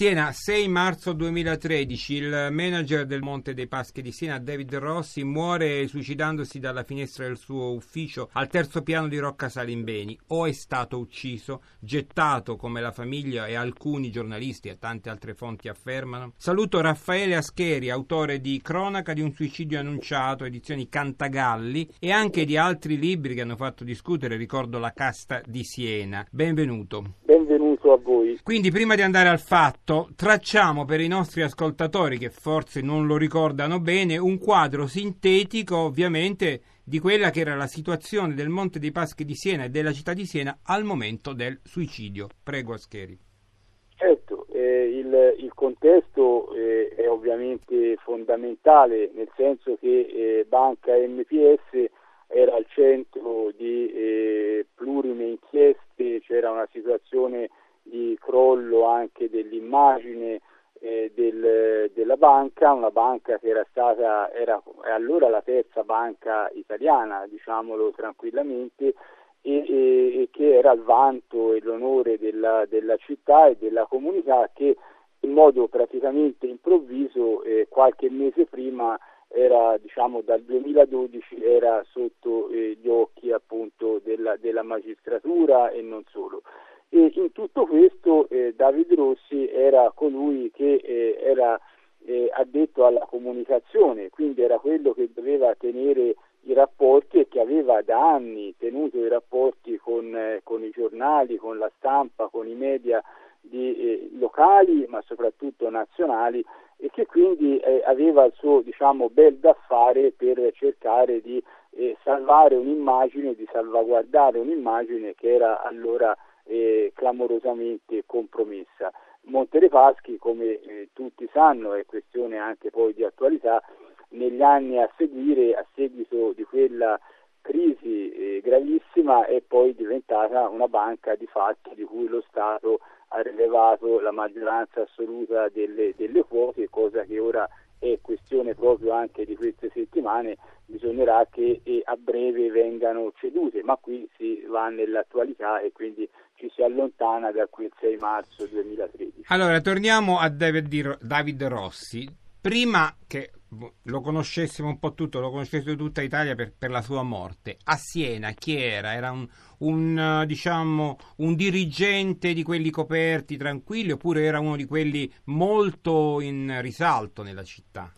Siena, 6 marzo 2013, il manager del Monte dei Paschi di Siena, David Rossi, muore suicidandosi dalla finestra del suo ufficio al terzo piano di Rocca Salimbeni. O è stato ucciso, gettato come la famiglia e alcuni giornalisti e tante altre fonti affermano. Saluto Raffaele Ascheri, autore di Cronaca di un suicidio annunciato, edizioni Cantagalli e anche di altri libri che hanno fatto discutere, ricordo La casta di Siena. Benvenuto. Benvenuto a voi. Quindi prima di andare al fatto fatto, tracciamo per i nostri ascoltatori che forse non lo ricordano bene un quadro sintetico ovviamente di quella che era la situazione del Monte dei Paschi di Siena e della città di Siena al momento del suicidio. Prego Ascheri. Certo, eh, il, il, contesto eh, è ovviamente fondamentale, nel senso che eh, Banca MPS era al centro di eh, plurime inchieste, c'era una situazione di crollo anche dell'immagine eh, del, della banca, una banca che era stata, era allora la terza banca italiana, diciamolo tranquillamente, e, e, e che era il vanto e l'onore della, della, città e della comunità che in modo praticamente improvviso eh, qualche mese prima era diciamo dal 2012 era sotto eh, gli occhi appunto della, della magistratura e non solo. E in tutto questo eh, David Rossi era colui che eh, era eh, addetto alla comunicazione, quindi era quello che doveva tenere i rapporti e che aveva da anni tenuto i rapporti con, eh, con i giornali, con la stampa, con i media di, eh, locali ma soprattutto nazionali e che quindi eh, aveva il suo diciamo, bel da fare per cercare di salvare un'immagine, di salvaguardare un'immagine che era allora eh, clamorosamente compromessa. Monte dei Paschi, come eh, tutti sanno, è questione anche poi di attualità, negli anni a seguire, a seguito di quella crisi eh, gravissima, è poi diventata una banca di fatti di cui lo Stato ha rilevato la maggioranza assoluta delle, delle quote, cosa che ora è questione proprio anche di queste settimane, bisognerà che eh, a breve vengano cedute, ma qui si va nell'attualità e quindi ci si allontana da quel 6 marzo 2013. Allora, torniamo a David, Rossi. Prima che lo conoscessimo un po' tutto, lo conoscesse tutta Italia per, per, la sua morte. A Siena chi era? Era un, un, diciamo, un, dirigente di quelli coperti, tranquilli, oppure era uno di quelli molto in risalto nella città?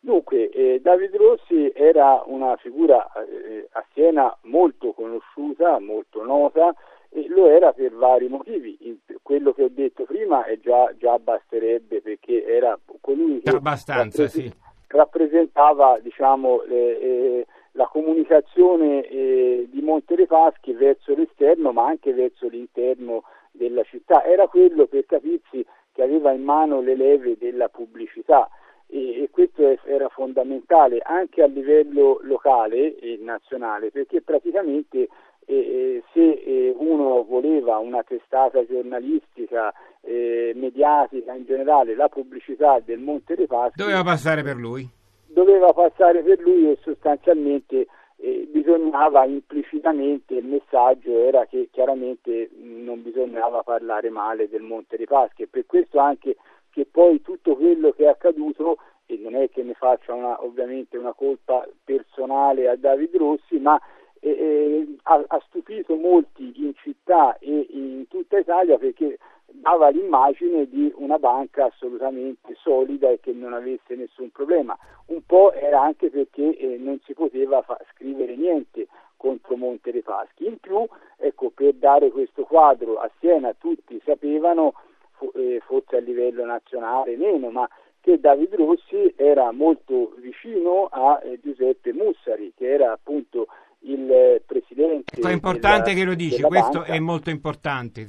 Dunque, eh, David Rossi era una figura eh, a Siena molto conosciuta, molto nota, e lo era per vari motivi. Quello che ho detto prima già, già, basterebbe perché era colui che rappresent- sì. rappresentava diciamo, le, eh, la comunicazione eh, di Monte dei Paschi verso l'esterno ma anche verso l'interno della città. Era quello, per capirsi, che aveva in mano le leve della pubblicità e, e questo è, era fondamentale anche a livello locale e nazionale perché praticamente e, se uno voleva una testata giornalistica, eh, mediatica in generale, la pubblicità del Monte dei Paschi doveva passare per lui. Doveva passare per lui e sostanzialmente eh, bisognava implicitamente, il messaggio era che chiaramente non bisognava parlare male del Monte dei Paschi e per questo anche che poi tutto quello che è accaduto, e non è che ne faccia una, ovviamente una colpa personale a David Rossi, ma eh, ha, ha, stupito molti in città e in tutta Italia perché dava l'immagine di una banca assolutamente solida e che non avesse nessun problema. Un po' era anche perché eh, non si poteva fa- scrivere niente contro Monte dei Paschi. In più, ecco, per dare questo quadro a Siena tutti sapevano, fo- eh, forse a livello nazionale meno, ma che David Rossi era molto vicino a eh, Giuseppe Mussari, che era appunto il presidente. Ecco, è importante della, che lo dici, questo banca. è molto importante.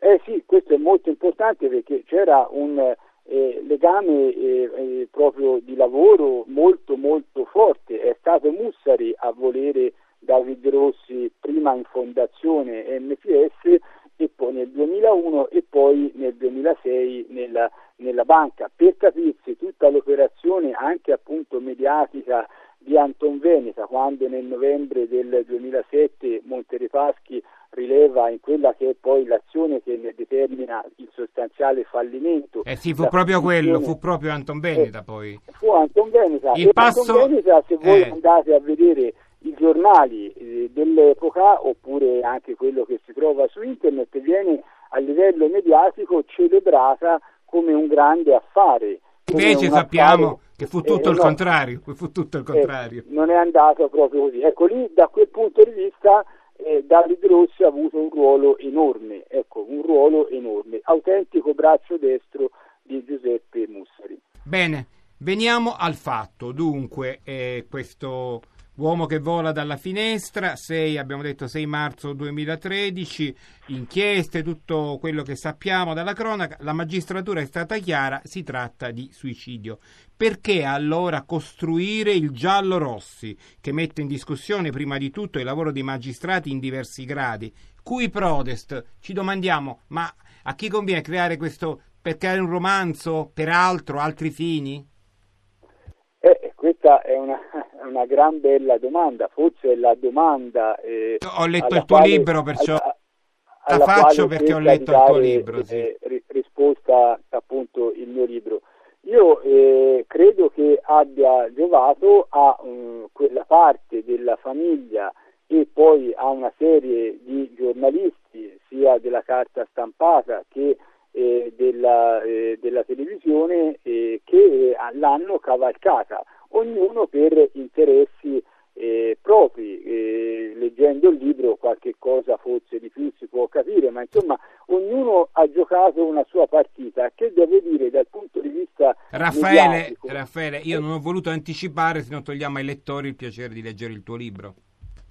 Eh sì, questo è molto importante perché c'era un eh, legame eh, eh proprio di lavoro molto molto forte. È stato Mussari a volere David Rossi prima in fondazione MPS e poi nel 2001 e poi nel 2006 nella, nella banca. Per capirsi tutta l'operazione anche appunto mediatica di Anton Veneta quando nel novembre del 2007 Monte dei Paschi rileva in quella che è poi l'azione che ne determina il sostanziale fallimento. Eh sì, fu proprio quello, fu proprio Anton Benita eh, poi. Fu Anton Benita. Il e passo... Anton Benita, se voi eh. andate a vedere i giornali eh, dell'epoca, oppure anche quello che si trova su internet, viene a livello mediatico celebrata come un grande affare. Invece sappiamo affare, che fu tutto eh, il no, contrario, fu tutto il contrario. Eh, non è andato proprio così. Ecco lì da quel punto di vista eh, David Rossi ha avuto un ruolo enorme, ecco, un ruolo enorme, autentico braccio destro di Giuseppe Mussari. Bene, veniamo al fatto. Dunque, eh, questo Uomo che vola dalla finestra, 6, abbiamo detto 6 marzo 2013, inchieste, tutto quello che sappiamo dalla cronaca, la magistratura è stata chiara, si tratta di suicidio. Perché allora costruire il giallo Rossi, che mette in discussione prima di tutto il lavoro dei magistrati in diversi gradi? Cui prodest? Ci domandiamo, ma a chi conviene creare questo per creare un romanzo, per altro, altri fini? Questa è una, una gran bella domanda, forse è la domanda... Eh, ho letto il tuo quale, libro, perciò alla, la faccio perché ho letto il tuo libro. Sì. Eh, risposta appunto il mio libro. Io eh, credo che abbia giovato a um, quella parte della famiglia e poi a una serie di giornalisti, sia della carta stampata che eh, della, eh, della, televisione, eh, che l'hanno cavalcata ognuno per interessi eh, propri. Eh, leggendo il libro qualche cosa forse di più si può capire, ma insomma ognuno ha giocato una sua partita che devo dire dal punto di vista Raffaele, Raffaele io non ho voluto anticipare se non togliamo ai lettori il piacere di leggere il tuo libro.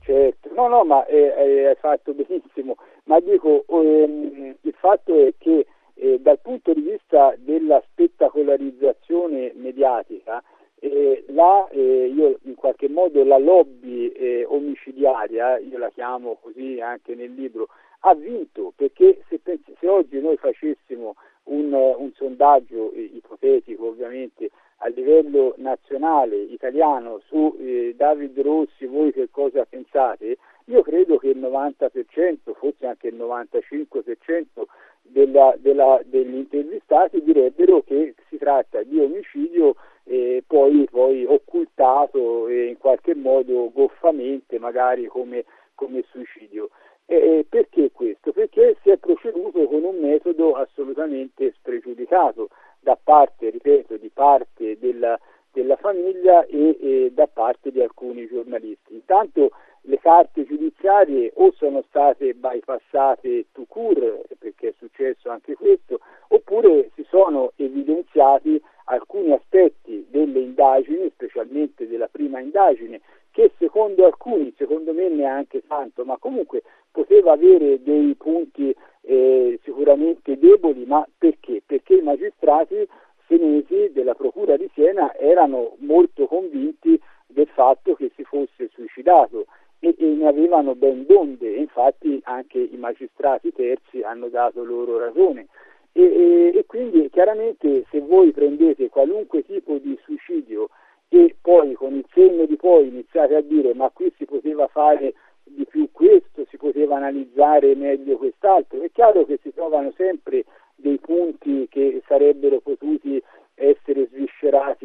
Certo, no, no, ma eh, eh hai fatto benissimo, ma dico, ehm, il fatto è che eh, dal punto di vista della spettacolarizzazione mediatica, eh, là eh, io in qualche modo la lobby eh, omicidiaria, io la chiamo così anche nel libro, ha vinto perché se, se oggi noi facessimo un, un sondaggio ipotetico ovviamente a livello nazionale italiano su David Rossi, voi che cosa pensate? Io credo che il 90%, forse anche il 95% della, della, degli intervistati direbbero che si tratta di omicidio eh, poi, poi, occultato e in qualche modo goffamente magari come, come suicidio. Eh, perché questo? Perché si è proceduto con un metodo assolutamente spregiudicato da parte, ripeto, di parte della, della famiglia e, e, da parte di alcuni giornalisti. Intanto le carte giudiziarie o sono state bypassate to cure, perché è successo anche questo, oppure si sono evidenziati alcuni aspetti delle indagini, specialmente della prima indagine, che secondo alcuni, secondo me neanche tanto, ma comunque poteva avere dei punti eh, sicuramente deboli, ma perché? Perché i magistrati senesi della Procura di Siena erano molto convinti del fatto che si fosse suicidato e, e ne avevano ben donde, infatti anche i magistrati terzi hanno dato loro ragione. E, e, e, quindi chiaramente se voi prendete qualunque tipo di suicidio e poi con il segno di poi iniziate a dire ma qui si poteva fare di più questo, si poteva analizzare meglio quest'altro, è chiaro che si trovano sempre dei punti che sarebbero potuti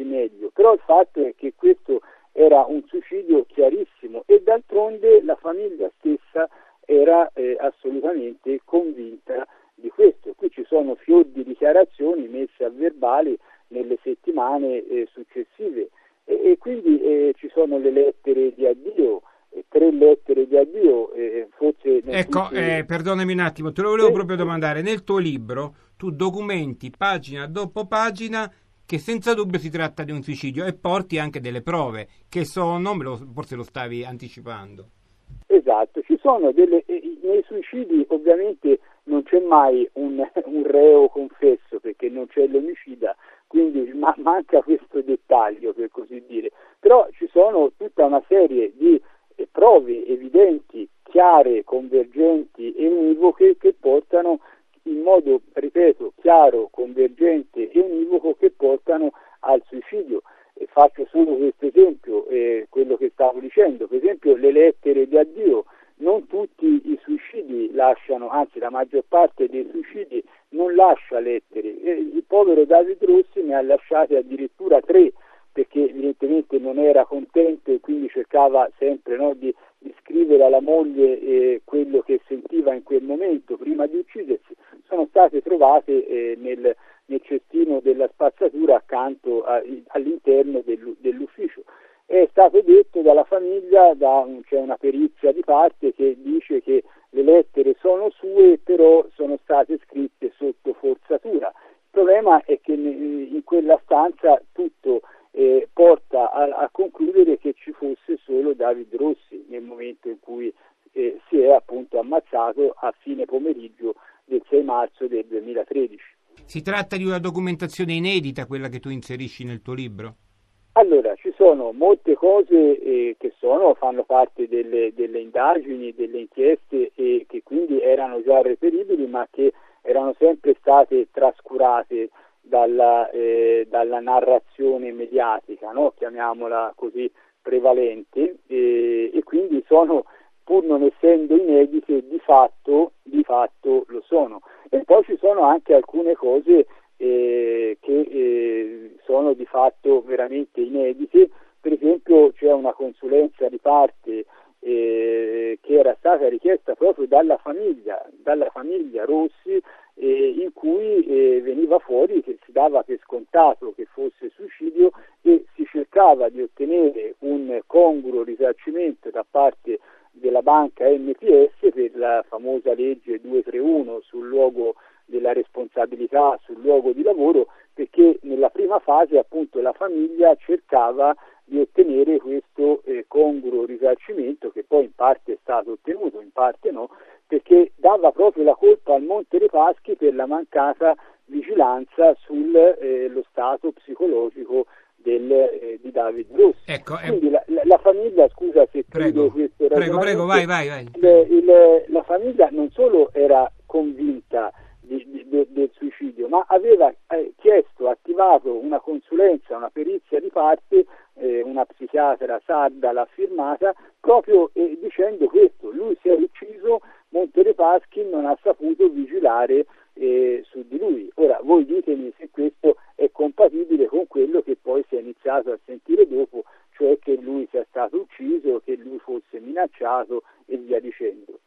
meglio, però il fatto è che questo era un suicidio chiarissimo e d'altronde la famiglia stessa era eh, assolutamente convinta di questo. Qui ci sono fior di dichiarazioni messe a verbali nelle settimane eh, successive. E, e quindi eh, ci sono le lettere di addio, eh, tre lettere di addio, eh, forse... Ecco, tutti... Eh, perdonami un attimo, te lo volevo proprio domandare, nel tuo libro tu documenti pagina dopo pagina che senza dubbio si tratta di un suicidio e porti anche delle prove che sono, forse lo stavi anticipando. Esatto, ci sono delle, nei suicidi ovviamente non c'è mai un, un reo confesso perché non c'è l'omicida, quindi ma, manca questo dettaglio per così dire, però ci sono tutta una serie di eh, prove evidenti, chiare, convergenti e univoche che portano in modo, ripeto, chiaro, convergente e univoco che portano al suicidio. E faccio solo questo esempio, eh, quello che stavo dicendo, per esempio le lettere di addio, non tutti i suicidi lasciano, anzi la maggior parte dei suicidi non lascia lettere. Il povero David Rossi ne ha lasciate addirittura tre perché evidentemente non era contento e quindi cercava sempre no, di, di, scrivere alla moglie eh, quello che sentiva in quel momento prima di uccidersi, sono state trovate eh, nel, nel, cestino della spazzatura accanto a, all'interno del, dell'ufficio. È stato detto dalla famiglia, da, c'è una perizia di parte che dice che le lettere sono sue, però sono state scritte sotto forzatura. Il problema è che in quella stanza tutto eh, porta a, a, concludere che ci fosse solo David Rossi nel momento in cui eh, si è appunto ammazzato a fine pomeriggio del 6 marzo del 2013. Si tratta di una documentazione inedita quella che tu inserisci nel tuo libro? Allora, ci sono molte cose eh, che sono, fanno parte delle, delle, indagini, delle inchieste e che quindi erano già reperibili ma che erano sempre state trascurate dalla, eh, dalla narrazione mediatica, no? chiamiamola così, prevalente e, e, quindi sono, pur non essendo inedite, di fatto, di fatto lo sono. E poi ci sono anche alcune cose eh, che eh, sono di fatto veramente inedite, per esempio c'è una consulenza di parte eh, che era stata richiesta proprio dalla famiglia, dalla famiglia Rossi eh, in cui eh, veniva fuori che si dava per scontato che fosse suicidio e si cercava di ottenere un congruo risarcimento da parte della banca MPS per la famosa legge 231 sul luogo della responsabilità, sul luogo di lavoro, perché nella prima fase appunto la famiglia cercava di ottenere questo eh, congruo risarcimento che poi in parte è stato ottenuto, in parte no, perché dava proprio la colpa al Monte dei Paschi per la mancata vigilanza sullo eh, stato psicologico del, eh, di David Rossi. Ecco, Quindi la, la, la, famiglia, scusa se prego, questo prego, prego, vai, vai, vai. Il, il, la famiglia non solo era convinta di, di, de, del suicidio, ma aveva eh, chiesto, attivato una consulenza, una perizia di parte, eh, una psichiatra Sadda l'ha firmata, proprio eh, dicendo questo, lui si è ucciso Monte dei Paschi non ha saputo vigilare eh, su di lui. Ora voi ditemi se questo è compatibile con quello che poi si è iniziato a sentire dopo, cioè che lui sia stato ucciso, che lui fosse minacciato e via dicendo.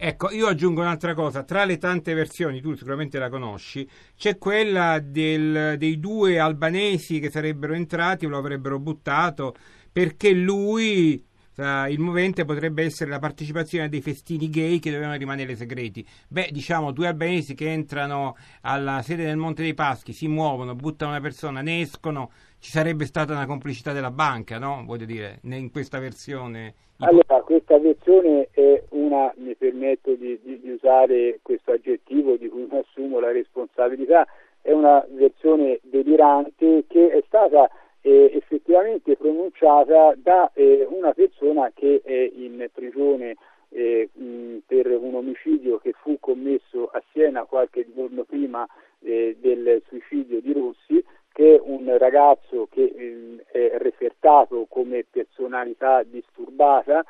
Ecco, io aggiungo un'altra cosa, tra le tante versioni, tu sicuramente la conosci, c'è quella del, dei due albanesi che sarebbero entrati lo avrebbero buttato perché lui il movente potrebbe essere la partecipazione dei festini gay che dovevano rimanere segreti. Beh, diciamo, due albanesi che entrano alla sede del Monte dei Paschi, si muovono, buttano una persona, ne escono, ci sarebbe stata una complicità della banca, no? Voglio dire, in questa versione. Allora, questa versione è una, mi permetto di, di, di usare questo aggettivo di cui mi assumo la responsabilità, è una versione delirante che è stata eh, effettivamente pronunciata da eh, una persona che è in prigione eh, mh, per un omicidio che fu commesso a Siena qualche giorno prima eh, del suicidio di Rossi, che è un ragazzo che è refertato come personalità disturbata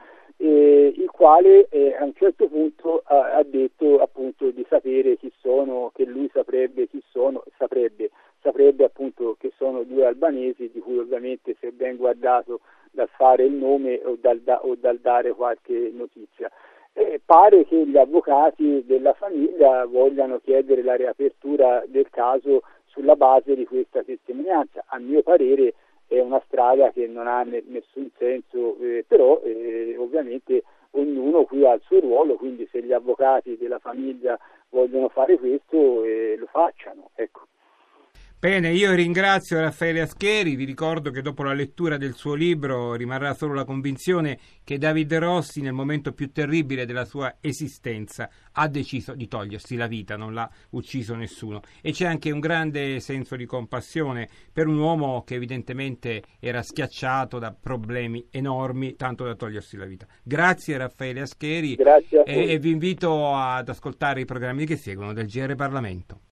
il quale eh, a un certo punto ha, ha, detto appunto di sapere chi sono, che lui saprebbe chi sono, saprebbe, saprebbe appunto che sono due albanesi di cui ovviamente si è ben guardato dal fare il nome o dal, da, o dal dare qualche notizia. E pare che gli avvocati della famiglia vogliano chiedere la riapertura del caso sulla base di questa testimonianza. A mio parere è una strada che non ha nessun senso, eh, però eh, ovviamente ognuno qui ha il suo ruolo, quindi se gli avvocati della famiglia vogliono fare questo eh, lo facciano. Ecco. Bene, io ringrazio Raffaele Ascheri, vi ricordo che dopo la lettura del suo libro rimarrà solo la convinzione che David Rossi nel momento più terribile della sua esistenza ha deciso di togliersi la vita, non l'ha ucciso nessuno e c'è anche un grande senso di compassione per un uomo che evidentemente era schiacciato da problemi enormi tanto da togliersi la vita. Grazie Raffaele Ascheri e, e vi invito ad ascoltare i programmi che seguono del GR Parlamento.